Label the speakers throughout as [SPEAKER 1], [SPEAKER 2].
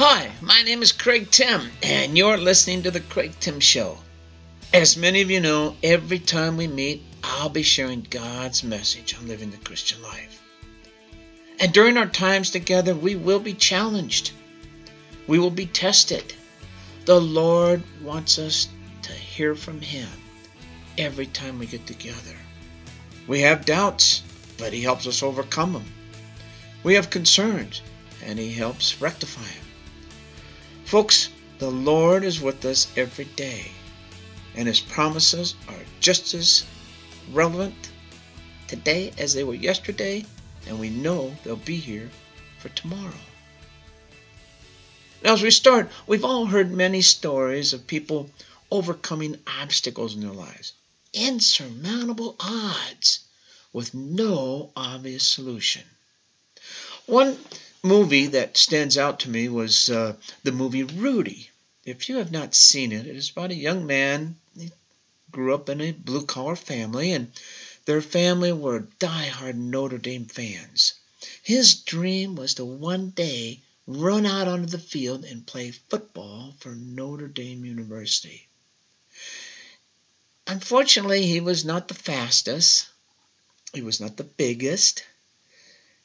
[SPEAKER 1] Hi, my name is Craig Tim, and you're listening to The Craig Tim Show. As many of you know, every time we meet, I'll be sharing God's message on living the Christian life. And during our times together, we will be challenged, we will be tested. The Lord wants us to hear from Him every time we get together. We have doubts, but He helps us overcome them. We have concerns, and He helps rectify them. Folks, the Lord is with us every day, and His promises are just as relevant today as they were yesterday, and we know they'll be here for tomorrow. Now, as we start, we've all heard many stories of people overcoming obstacles in their lives, insurmountable odds with no obvious solution. One movie that stands out to me was uh, the movie Rudy. If you have not seen it, it is about a young man. He grew up in a blue collar family, and their family were die-hard Notre Dame fans. His dream was to one day run out onto the field and play football for Notre Dame University. Unfortunately, he was not the fastest, he was not the biggest,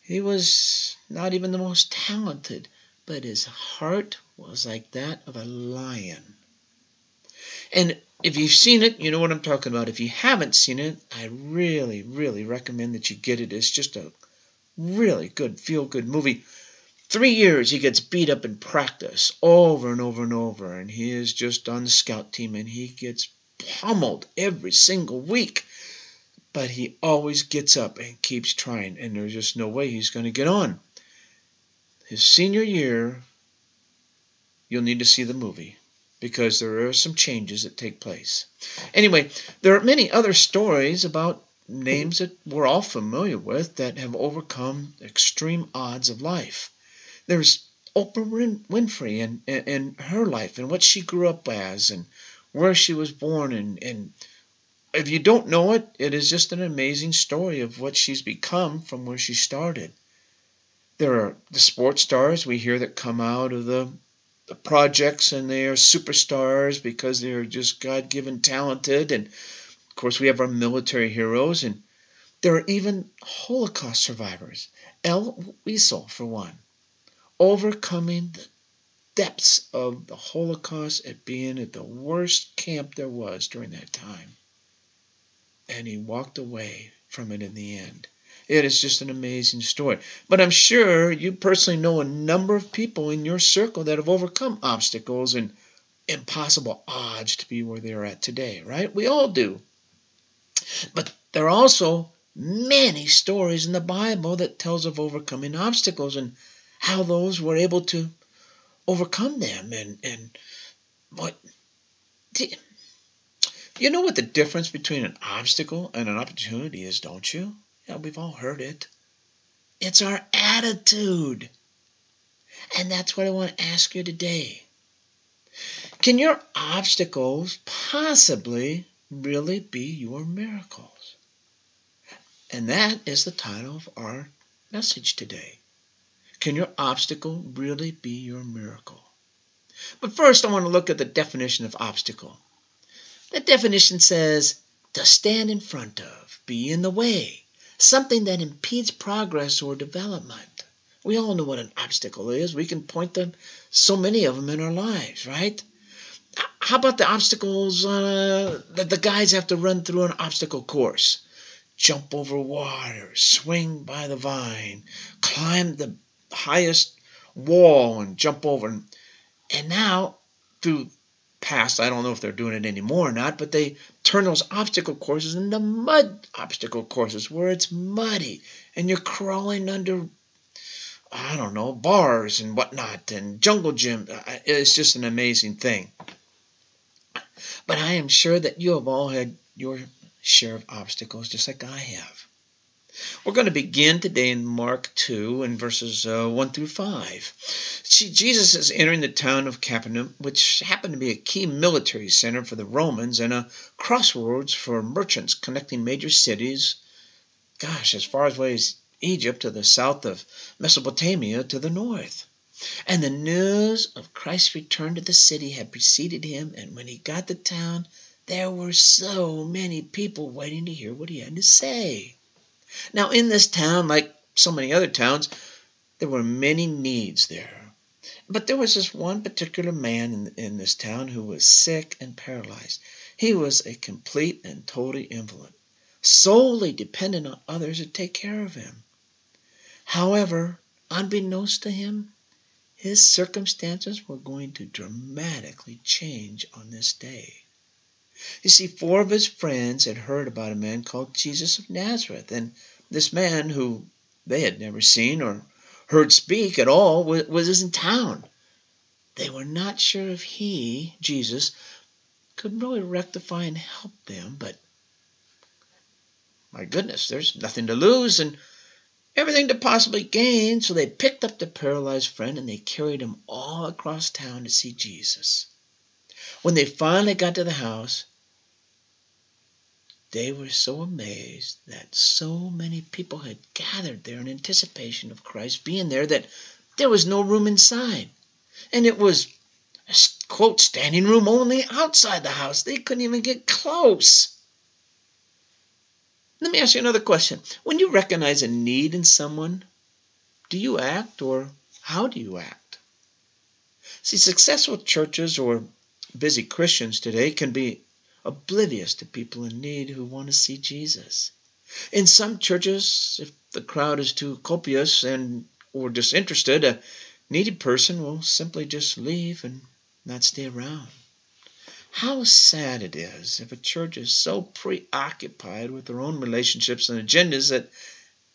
[SPEAKER 1] he was not even the most talented, but his heart was like that of a lion. And if you've seen it, you know what I'm talking about. If you haven't seen it, I really, really recommend that you get it. It's just a really good, feel good movie. Three years he gets beat up in practice over and over and over, and he is just on the scout team and he gets pummeled every single week. But he always gets up and keeps trying, and there's just no way he's going to get on. His senior year, you'll need to see the movie because there are some changes that take place. Anyway, there are many other stories about names that we're all familiar with that have overcome extreme odds of life. There's Oprah Winfrey and, and, and her life and what she grew up as and where she was born and, and if you don't know it, it is just an amazing story of what she's become from where she started. There are the sports stars we hear that come out of the, the projects and they are superstars because they're just God given talented. And of course, we have our military heroes, and there are even Holocaust survivors. Elie Wiesel, for one, overcoming the depths of the Holocaust at being at the worst camp there was during that time and he walked away from it in the end. It is just an amazing story. But I'm sure you personally know a number of people in your circle that have overcome obstacles and impossible odds to be where they're at today, right? We all do. But there are also many stories in the Bible that tells of overcoming obstacles and how those were able to overcome them and and what you know what the difference between an obstacle and an opportunity is, don't you? Yeah, we've all heard it. It's our attitude. And that's what I want to ask you today. Can your obstacles possibly really be your miracles? And that is the title of our message today. Can your obstacle really be your miracle? But first, I want to look at the definition of obstacle. The definition says to stand in front of, be in the way, something that impedes progress or development. We all know what an obstacle is. We can point to so many of them in our lives, right? How about the obstacles uh, that the guys have to run through an obstacle course? Jump over water, swing by the vine, climb the highest wall and jump over. And now, through past. I don't know if they're doing it anymore or not, but they turn those obstacle courses into mud obstacle courses where it's muddy and you're crawling under, I don't know, bars and whatnot and jungle gym. It's just an amazing thing. But I am sure that you have all had your share of obstacles just like I have. We're going to begin today in Mark 2 and verses uh, 1 through 5. See, Jesus is entering the town of Capernaum, which happened to be a key military center for the Romans and a crossroads for merchants connecting major cities, gosh, as far away as Egypt to the south of Mesopotamia to the north. And the news of Christ's return to the city had preceded him, and when he got to the town, there were so many people waiting to hear what he had to say. Now, in this town, like so many other towns, there were many needs there. But there was this one particular man in, in this town who was sick and paralyzed. He was a complete and total invalid, solely dependent on others to take care of him. However, unbeknownst to him, his circumstances were going to dramatically change on this day. You see, four of his friends had heard about a man called Jesus of Nazareth, and this man, who they had never seen or heard speak at all, was, was in town. They were not sure if he, Jesus, could really rectify and help them, but my goodness, there's nothing to lose and everything to possibly gain. So they picked up the paralyzed friend and they carried him all across town to see Jesus. When they finally got to the house, they were so amazed that so many people had gathered there in anticipation of Christ being there that there was no room inside. And it was quote standing room only outside the house. They couldn't even get close. Let me ask you another question. When you recognize a need in someone, do you act or how do you act? See, successful churches or busy Christians today can be oblivious to people in need who want to see Jesus. In some churches, if the crowd is too copious and or disinterested, a needy person will simply just leave and not stay around. How sad it is if a church is so preoccupied with their own relationships and agendas that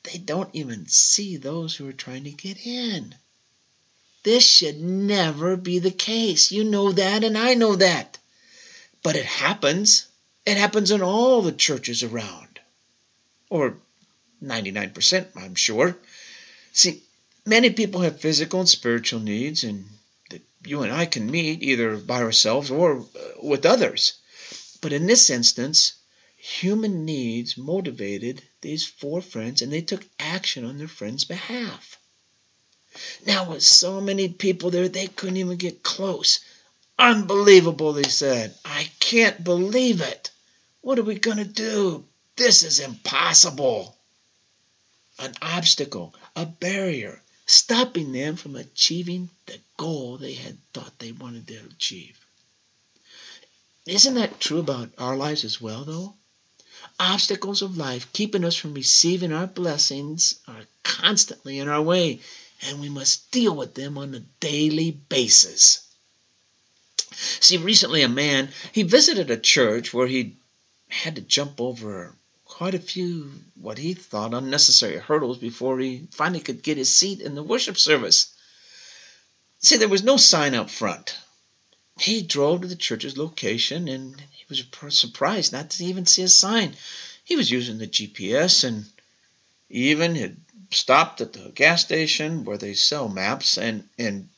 [SPEAKER 1] they don't even see those who are trying to get in. This should never be the case. You know that, and I know that. But it happens. It happens in all the churches around. Or 99%, I'm sure. See, many people have physical and spiritual needs, and that you and I can meet either by ourselves or uh, with others. But in this instance, human needs motivated these four friends, and they took action on their friends' behalf. Now, with so many people there, they couldn't even get close. Unbelievable, they said. I can't believe it. What are we going to do? This is impossible. An obstacle, a barrier, stopping them from achieving the goal they had thought they wanted to achieve. Isn't that true about our lives as well, though? Obstacles of life keeping us from receiving our blessings are constantly in our way, and we must deal with them on a daily basis. See, recently a man, he visited a church where he had to jump over quite a few, what he thought, unnecessary hurdles before he finally could get his seat in the worship service. See, there was no sign out front. He drove to the church's location and he was surprised not to even see a sign. He was using the GPS and even had stopped at the gas station where they sell maps and, and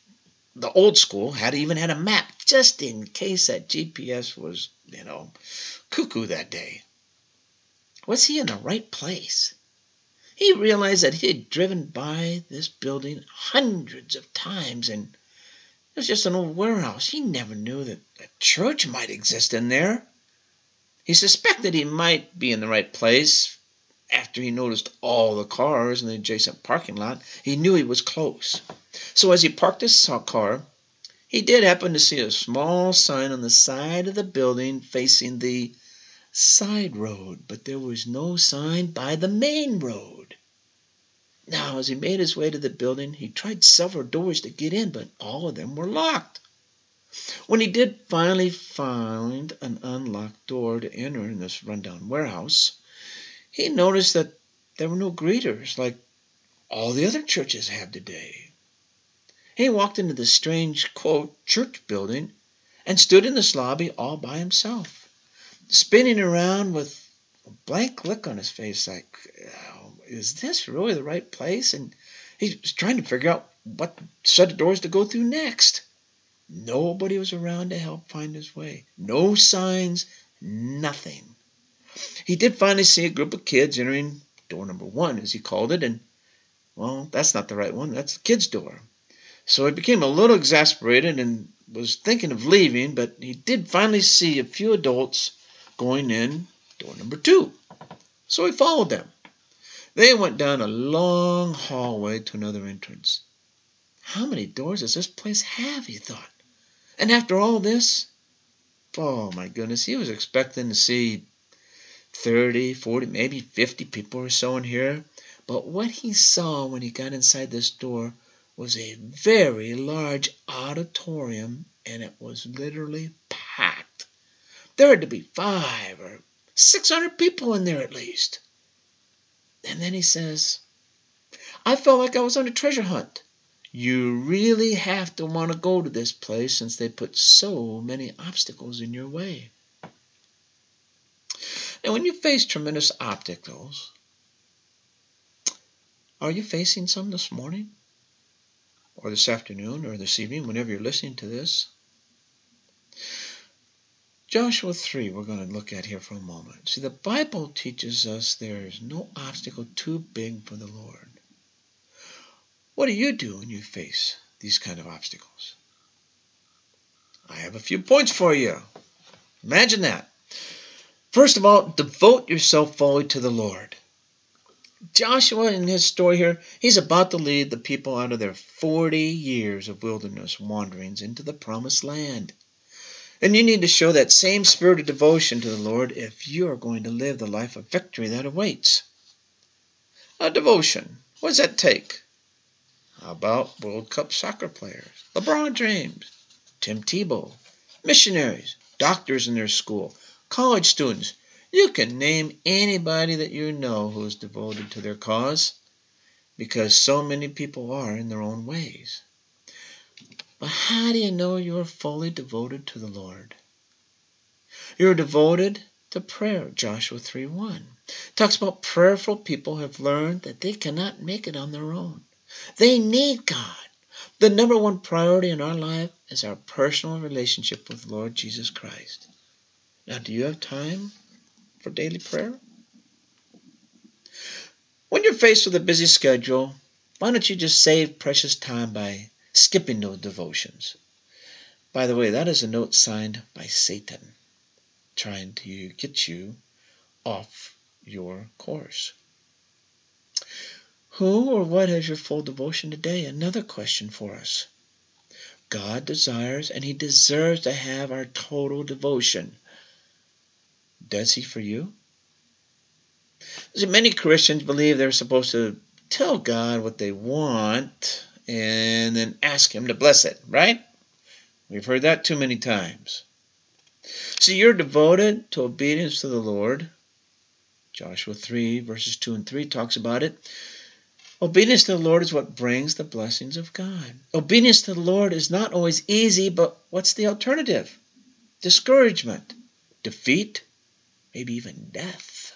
[SPEAKER 1] the old school had even had a map just in case that GPS was, you know, cuckoo that day. Was he in the right place? He realized that he had driven by this building hundreds of times and it was just an old warehouse. He never knew that a church might exist in there. He suspected he might be in the right place. After he noticed all the cars in the adjacent parking lot, he knew he was close. So as he parked his car, he did happen to see a small sign on the side of the building facing the side road, but there was no sign by the main road. Now, as he made his way to the building, he tried several doors to get in, but all of them were locked. When he did finally find an unlocked door to enter in this rundown warehouse, he noticed that there were no greeters like all the other churches have today. He walked into the strange, quote, church building and stood in this lobby all by himself, spinning around with a blank look on his face like, oh, is this really the right place? And he was trying to figure out what set of doors to go through next. Nobody was around to help find his way. No signs, nothing. He did finally see a group of kids entering door number one, as he called it, and, well, that's not the right one. That's the kids' door. So he became a little exasperated and was thinking of leaving, but he did finally see a few adults going in door number two. So he followed them. They went down a long hallway to another entrance. How many doors does this place have? he thought. And after all this, oh my goodness, he was expecting to see 30, 40, maybe 50 people or so in here. But what he saw when he got inside this door was a very large auditorium and it was literally packed. There had to be five or six hundred people in there at least. And then he says, I felt like I was on a treasure hunt. You really have to want to go to this place since they put so many obstacles in your way. Now, when you face tremendous obstacles, are you facing some this morning? or this afternoon or this evening, whenever you're listening to this. Joshua 3, we're going to look at here for a moment. See, the Bible teaches us there is no obstacle too big for the Lord. What do you do when you face these kind of obstacles? I have a few points for you. Imagine that. First of all, devote yourself fully to the Lord. Joshua, in his story here, he's about to lead the people out of their 40 years of wilderness wanderings into the promised land. And you need to show that same spirit of devotion to the Lord if you are going to live the life of victory that awaits. A devotion. What does that take? How about World Cup soccer players? LeBron James, Tim Tebow, missionaries, doctors in their school, college students, you can name anybody that you know who is devoted to their cause because so many people are in their own ways. But how do you know you're fully devoted to the Lord? You're devoted to prayer, Joshua 3:1. Talks about prayerful people have learned that they cannot make it on their own. They need God. The number one priority in our life is our personal relationship with Lord Jesus Christ. Now, do you have time for daily prayer? When you're faced with a busy schedule, why don't you just save precious time by skipping those devotions? By the way, that is a note signed by Satan, trying to get you off your course. Who or what has your full devotion today? Another question for us. God desires and He deserves to have our total devotion. Does he for you? See, many Christians believe they're supposed to tell God what they want and then ask Him to bless it, right? We've heard that too many times. See, you're devoted to obedience to the Lord. Joshua 3, verses 2 and 3 talks about it. Obedience to the Lord is what brings the blessings of God. Obedience to the Lord is not always easy, but what's the alternative? Discouragement, defeat, maybe even death.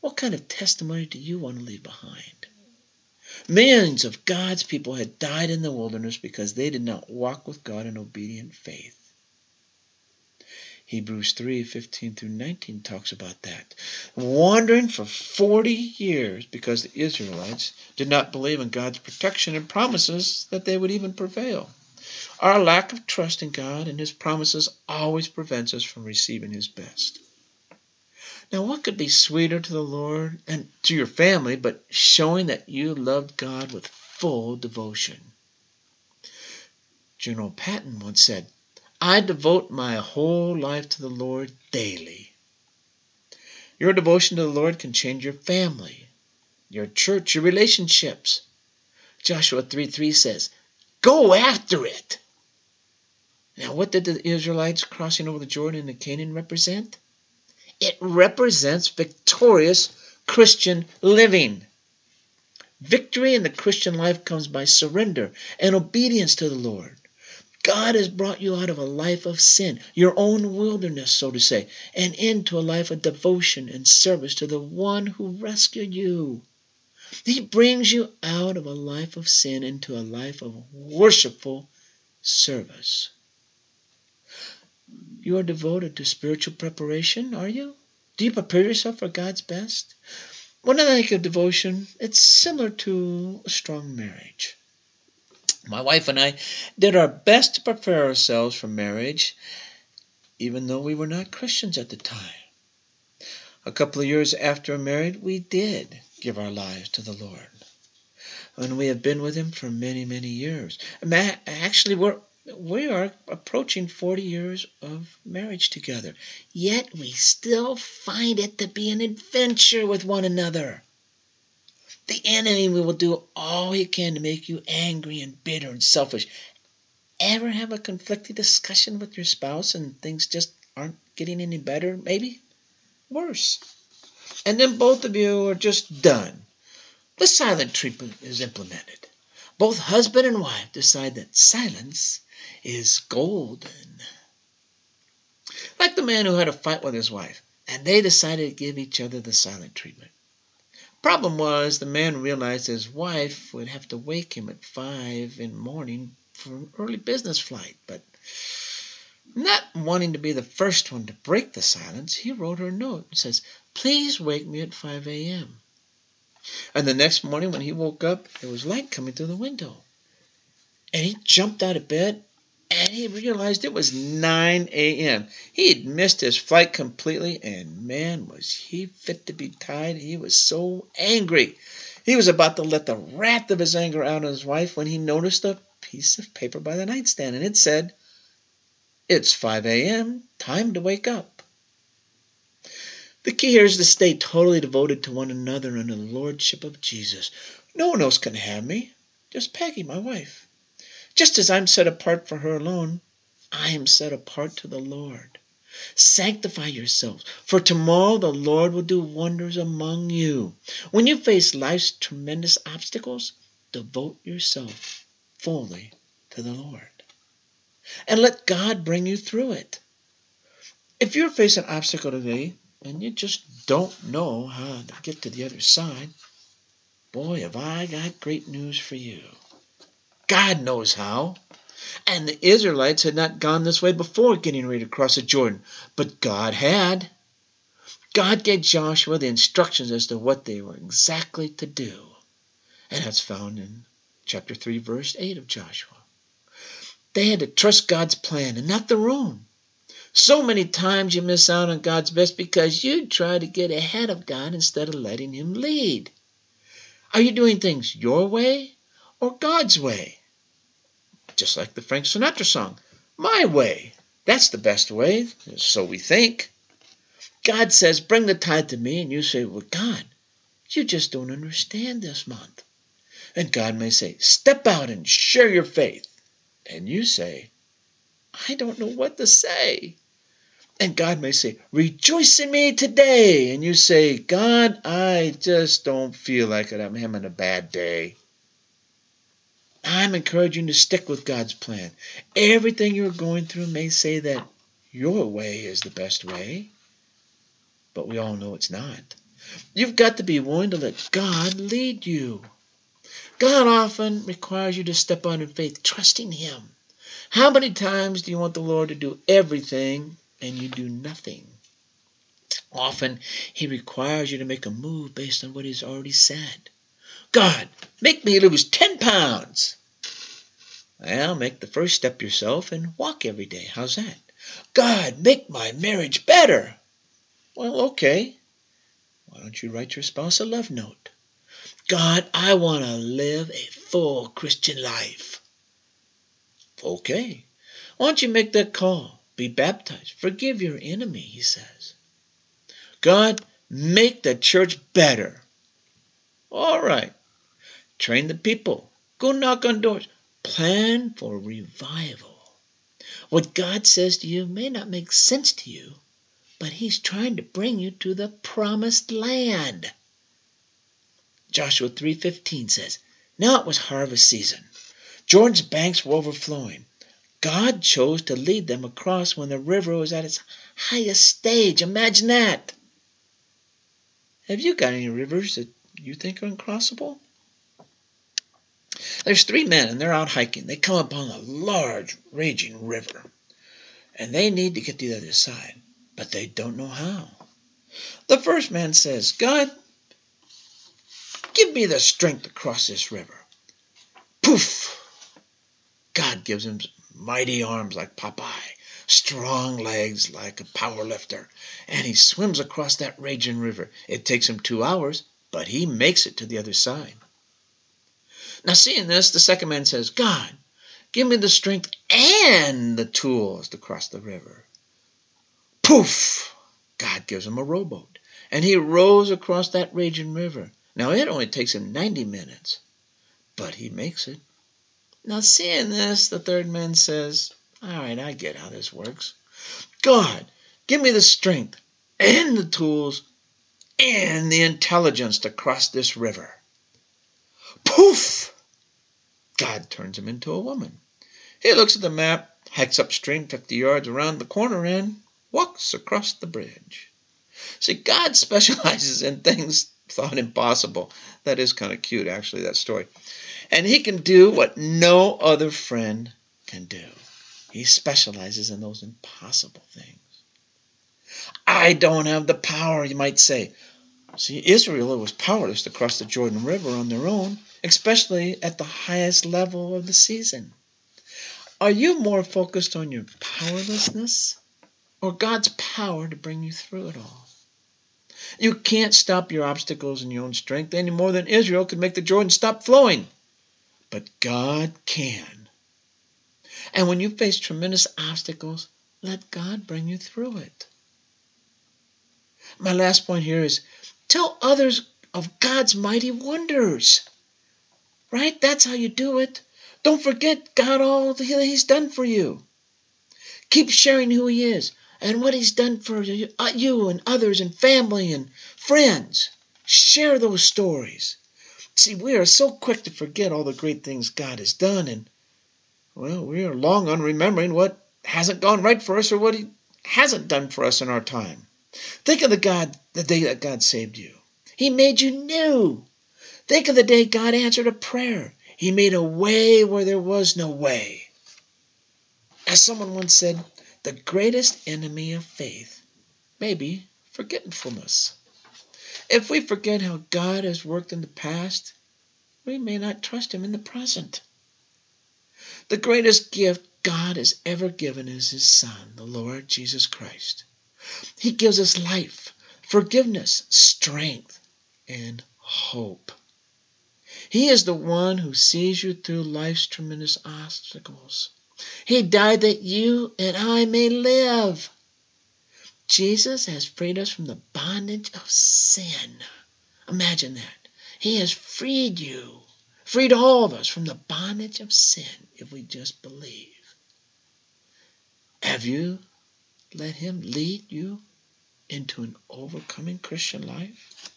[SPEAKER 1] What kind of testimony do you want to leave behind? Millions of God's people had died in the wilderness because they did not walk with God in obedient faith. Hebrews 3 15 through 19 talks about that. Wandering for 40 years because the Israelites did not believe in God's protection and promises that they would even prevail. Our lack of trust in God and His promises always prevents us from receiving His best. Now, what could be sweeter to the Lord and to your family but showing that you loved God with full devotion? General Patton once said, I devote my whole life to the Lord daily. Your devotion to the Lord can change your family, your church, your relationships. Joshua 3 3 says, Go after it. Now, what did the Israelites crossing over the Jordan into Canaan represent? It represents victorious Christian living. Victory in the Christian life comes by surrender and obedience to the Lord. God has brought you out of a life of sin, your own wilderness, so to say, and into a life of devotion and service to the one who rescued you. He brings you out of a life of sin into a life of worshipful service. You are devoted to spiritual preparation, are you? Do you prepare yourself for God's best? I think of devotion, it's similar to a strong marriage. My wife and I did our best to prepare ourselves for marriage, even though we were not Christians at the time. A couple of years after married, we did give our lives to the Lord. And we have been with Him for many, many years. Actually, we're we are approaching 40 years of marriage together. Yet we still find it to be an adventure with one another. The enemy will do all he can to make you angry and bitter and selfish. Ever have a conflicted discussion with your spouse and things just aren't getting any better? Maybe worse. And then both of you are just done. The silent treatment is implemented. Both husband and wife decide that silence is golden. Like the man who had a fight with his wife, and they decided to give each other the silent treatment. Problem was, the man realized his wife would have to wake him at five in the morning for an early business flight, but not wanting to be the first one to break the silence, he wrote her a note and says, Please wake me at 5 a.m. And the next morning when he woke up, there was light coming through the window. And he jumped out of bed and he realized it was 9 a.m. He had missed his flight completely, and man, was he fit to be tied. He was so angry. He was about to let the wrath of his anger out on his wife when he noticed a piece of paper by the nightstand, and it said, It's 5 a.m., time to wake up. The key here is to stay totally devoted to one another under the lordship of Jesus. No one else can have me, just Peggy, my wife. Just as I'm set apart for her alone, I am set apart to the Lord. Sanctify yourselves, for tomorrow the Lord will do wonders among you. When you face life's tremendous obstacles, devote yourself fully to the Lord. And let God bring you through it. If you're facing an obstacle today and you just don't know how to get to the other side, boy, have I got great news for you. God knows how. And the Israelites had not gone this way before getting ready to cross the Jordan, but God had. God gave Joshua the instructions as to what they were exactly to do. And that's found in chapter 3, verse 8 of Joshua. They had to trust God's plan and not their own. So many times you miss out on God's best because you try to get ahead of God instead of letting Him lead. Are you doing things your way or God's way. Just like the Frank Sinatra song, My Way. That's the best way, so we think. God says, Bring the tithe to me, and you say, Well, God, you just don't understand this month. And God may say, Step out and share your faith. And you say, I don't know what to say. And God may say, Rejoice in me today. And you say, God, I just don't feel like it. I'm having a bad day. I'm encouraging you to stick with God's plan. Everything you're going through may say that your way is the best way, but we all know it's not. You've got to be willing to let God lead you. God often requires you to step out in faith, trusting Him. How many times do you want the Lord to do everything and you do nothing? Often He requires you to make a move based on what He's already said. God, make me lose 10 pounds. Well, make the first step yourself and walk every day. How's that? God, make my marriage better. Well, okay. Why don't you write your spouse a love note? God, I want to live a full Christian life. Okay. Why don't you make that call? Be baptized. Forgive your enemy, he says. God, make the church better. All right. Train the people. Go knock on doors. Plan for revival. What God says to you may not make sense to you, but He's trying to bring you to the promised land. Joshua 3:15 says, "Now it was harvest season. Jordan's banks were overflowing. God chose to lead them across when the river was at its highest stage. Imagine that. Have you got any rivers that you think are uncrossable? There's three men and they're out hiking. They come upon a large raging river and they need to get to the other side, but they don't know how. The first man says, God, give me the strength to cross this river. Poof! God gives him mighty arms like Popeye, strong legs like a power lifter, and he swims across that raging river. It takes him two hours, but he makes it to the other side. Now, seeing this, the second man says, God, give me the strength and the tools to cross the river. Poof! God gives him a rowboat, and he rows across that raging river. Now, it only takes him 90 minutes, but he makes it. Now, seeing this, the third man says, All right, I get how this works. God, give me the strength and the tools and the intelligence to cross this river. Poof! God turns him into a woman. He looks at the map, hikes upstream 50 yards around the corner, and walks across the bridge. See, God specializes in things thought impossible. That is kind of cute, actually, that story. And He can do what no other friend can do. He specializes in those impossible things. I don't have the power, you might say. See, Israel was powerless to cross the Jordan River on their own, especially at the highest level of the season. Are you more focused on your powerlessness or God's power to bring you through it all? You can't stop your obstacles in your own strength any more than Israel could make the Jordan stop flowing. But God can. And when you face tremendous obstacles, let God bring you through it. My last point here is tell others of God's mighty wonders. Right? That's how you do it. Don't forget God all that He's done for you. Keep sharing who He is and what He's done for uh, you and others and family and friends. Share those stories. See, we are so quick to forget all the great things God has done, and, well, we are long on remembering what hasn't gone right for us or what He hasn't done for us in our time. Think of the God, the day that God saved you. He made you new. Think of the day God answered a prayer. He made a way where there was no way. As someone once said, the greatest enemy of faith may be forgetfulness. If we forget how God has worked in the past, we may not trust Him in the present. The greatest gift God has ever given is His Son, the Lord Jesus Christ. He gives us life, forgiveness, strength, and hope. He is the one who sees you through life's tremendous obstacles. He died that you and I may live. Jesus has freed us from the bondage of sin. Imagine that. He has freed you, freed all of us from the bondage of sin if we just believe. Have you let Him lead you into an overcoming Christian life?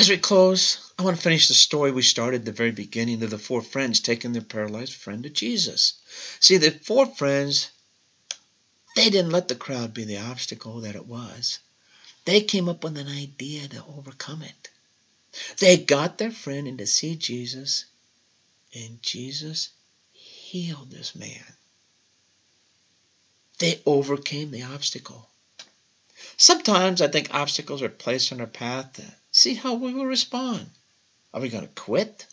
[SPEAKER 1] As we close, I want to finish the story we started at the very beginning of the four friends taking their paralyzed friend to Jesus. See, the four friends, they didn't let the crowd be the obstacle that it was. They came up with an idea to overcome it. They got their friend in to see Jesus, and Jesus healed this man. They overcame the obstacle. Sometimes I think obstacles are placed on our path to see how we will respond. Are we going to quit?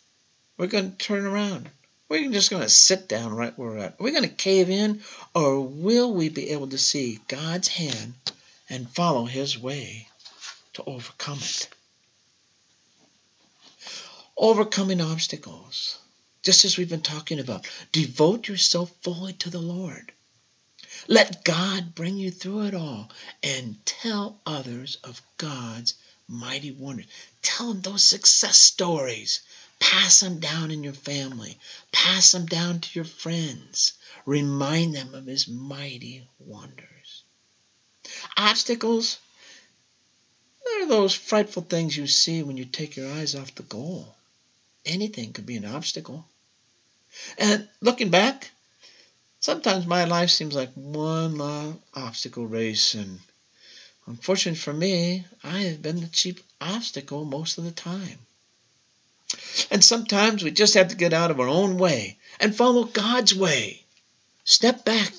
[SPEAKER 1] We're going to turn around. We're just going to sit down right where we're at. Are we going to cave in, or will we be able to see God's hand and follow His way to overcome it? Overcoming obstacles, just as we've been talking about. Devote yourself fully to the Lord. Let God bring you through it all and tell others of God's mighty wonders. Tell them those success stories. Pass them down in your family. Pass them down to your friends. Remind them of His mighty wonders. Obstacles, they're those frightful things you see when you take your eyes off the goal. Anything could be an obstacle. And looking back, Sometimes my life seems like one long obstacle race, and unfortunately for me, I have been the chief obstacle most of the time. And sometimes we just have to get out of our own way and follow God's way. Step back.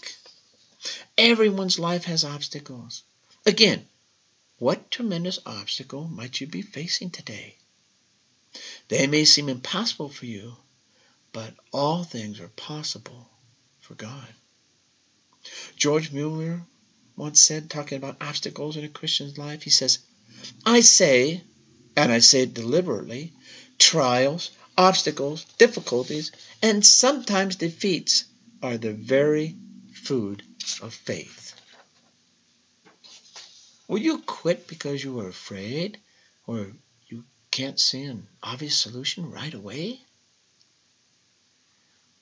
[SPEAKER 1] Everyone's life has obstacles. Again, what tremendous obstacle might you be facing today? They may seem impossible for you, but all things are possible for God. George Mueller once said, talking about obstacles in a Christian's life, he says, I say, and I say it deliberately, trials, obstacles, difficulties, and sometimes defeats are the very food of faith. Will you quit because you are afraid or you can't see an obvious solution right away?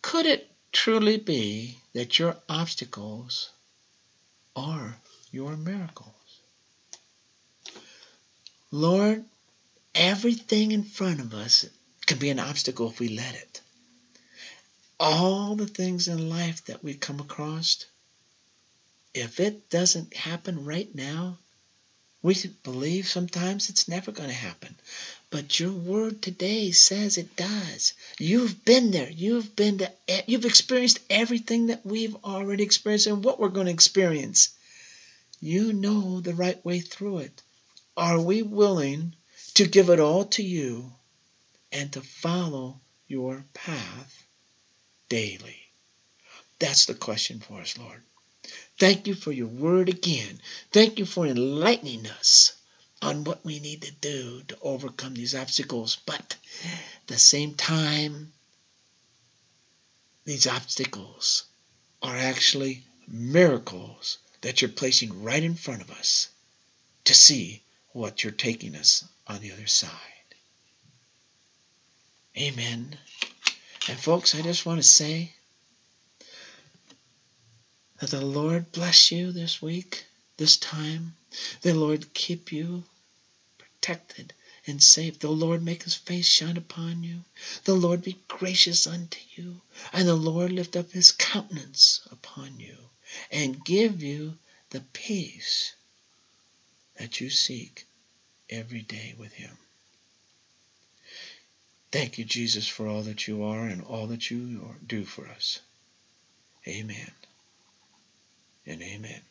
[SPEAKER 1] Could it truly be that your obstacles are your miracles? Lord, everything in front of us can be an obstacle if we let it. All the things in life that we come across, if it doesn't happen right now, we believe sometimes it's never going to happen. But your word today says it does. You've been there. You've been to, you've experienced everything that we've already experienced and what we're going to experience. You know the right way through it. Are we willing to give it all to you and to follow your path daily? That's the question for us, Lord. Thank you for your word again. Thank you for enlightening us on what we need to do to overcome these obstacles. But at the same time, these obstacles are actually miracles that you're placing right in front of us to see what you're taking us on the other side. Amen. And folks, I just want to say that the Lord bless you this week, this time. The Lord keep you protected and safe. The Lord make his face shine upon you. The Lord be gracious unto you. And the Lord lift up his countenance upon you and give you the peace that you seek every day with him. Thank you, Jesus, for all that you are and all that you do for us. Amen and amen.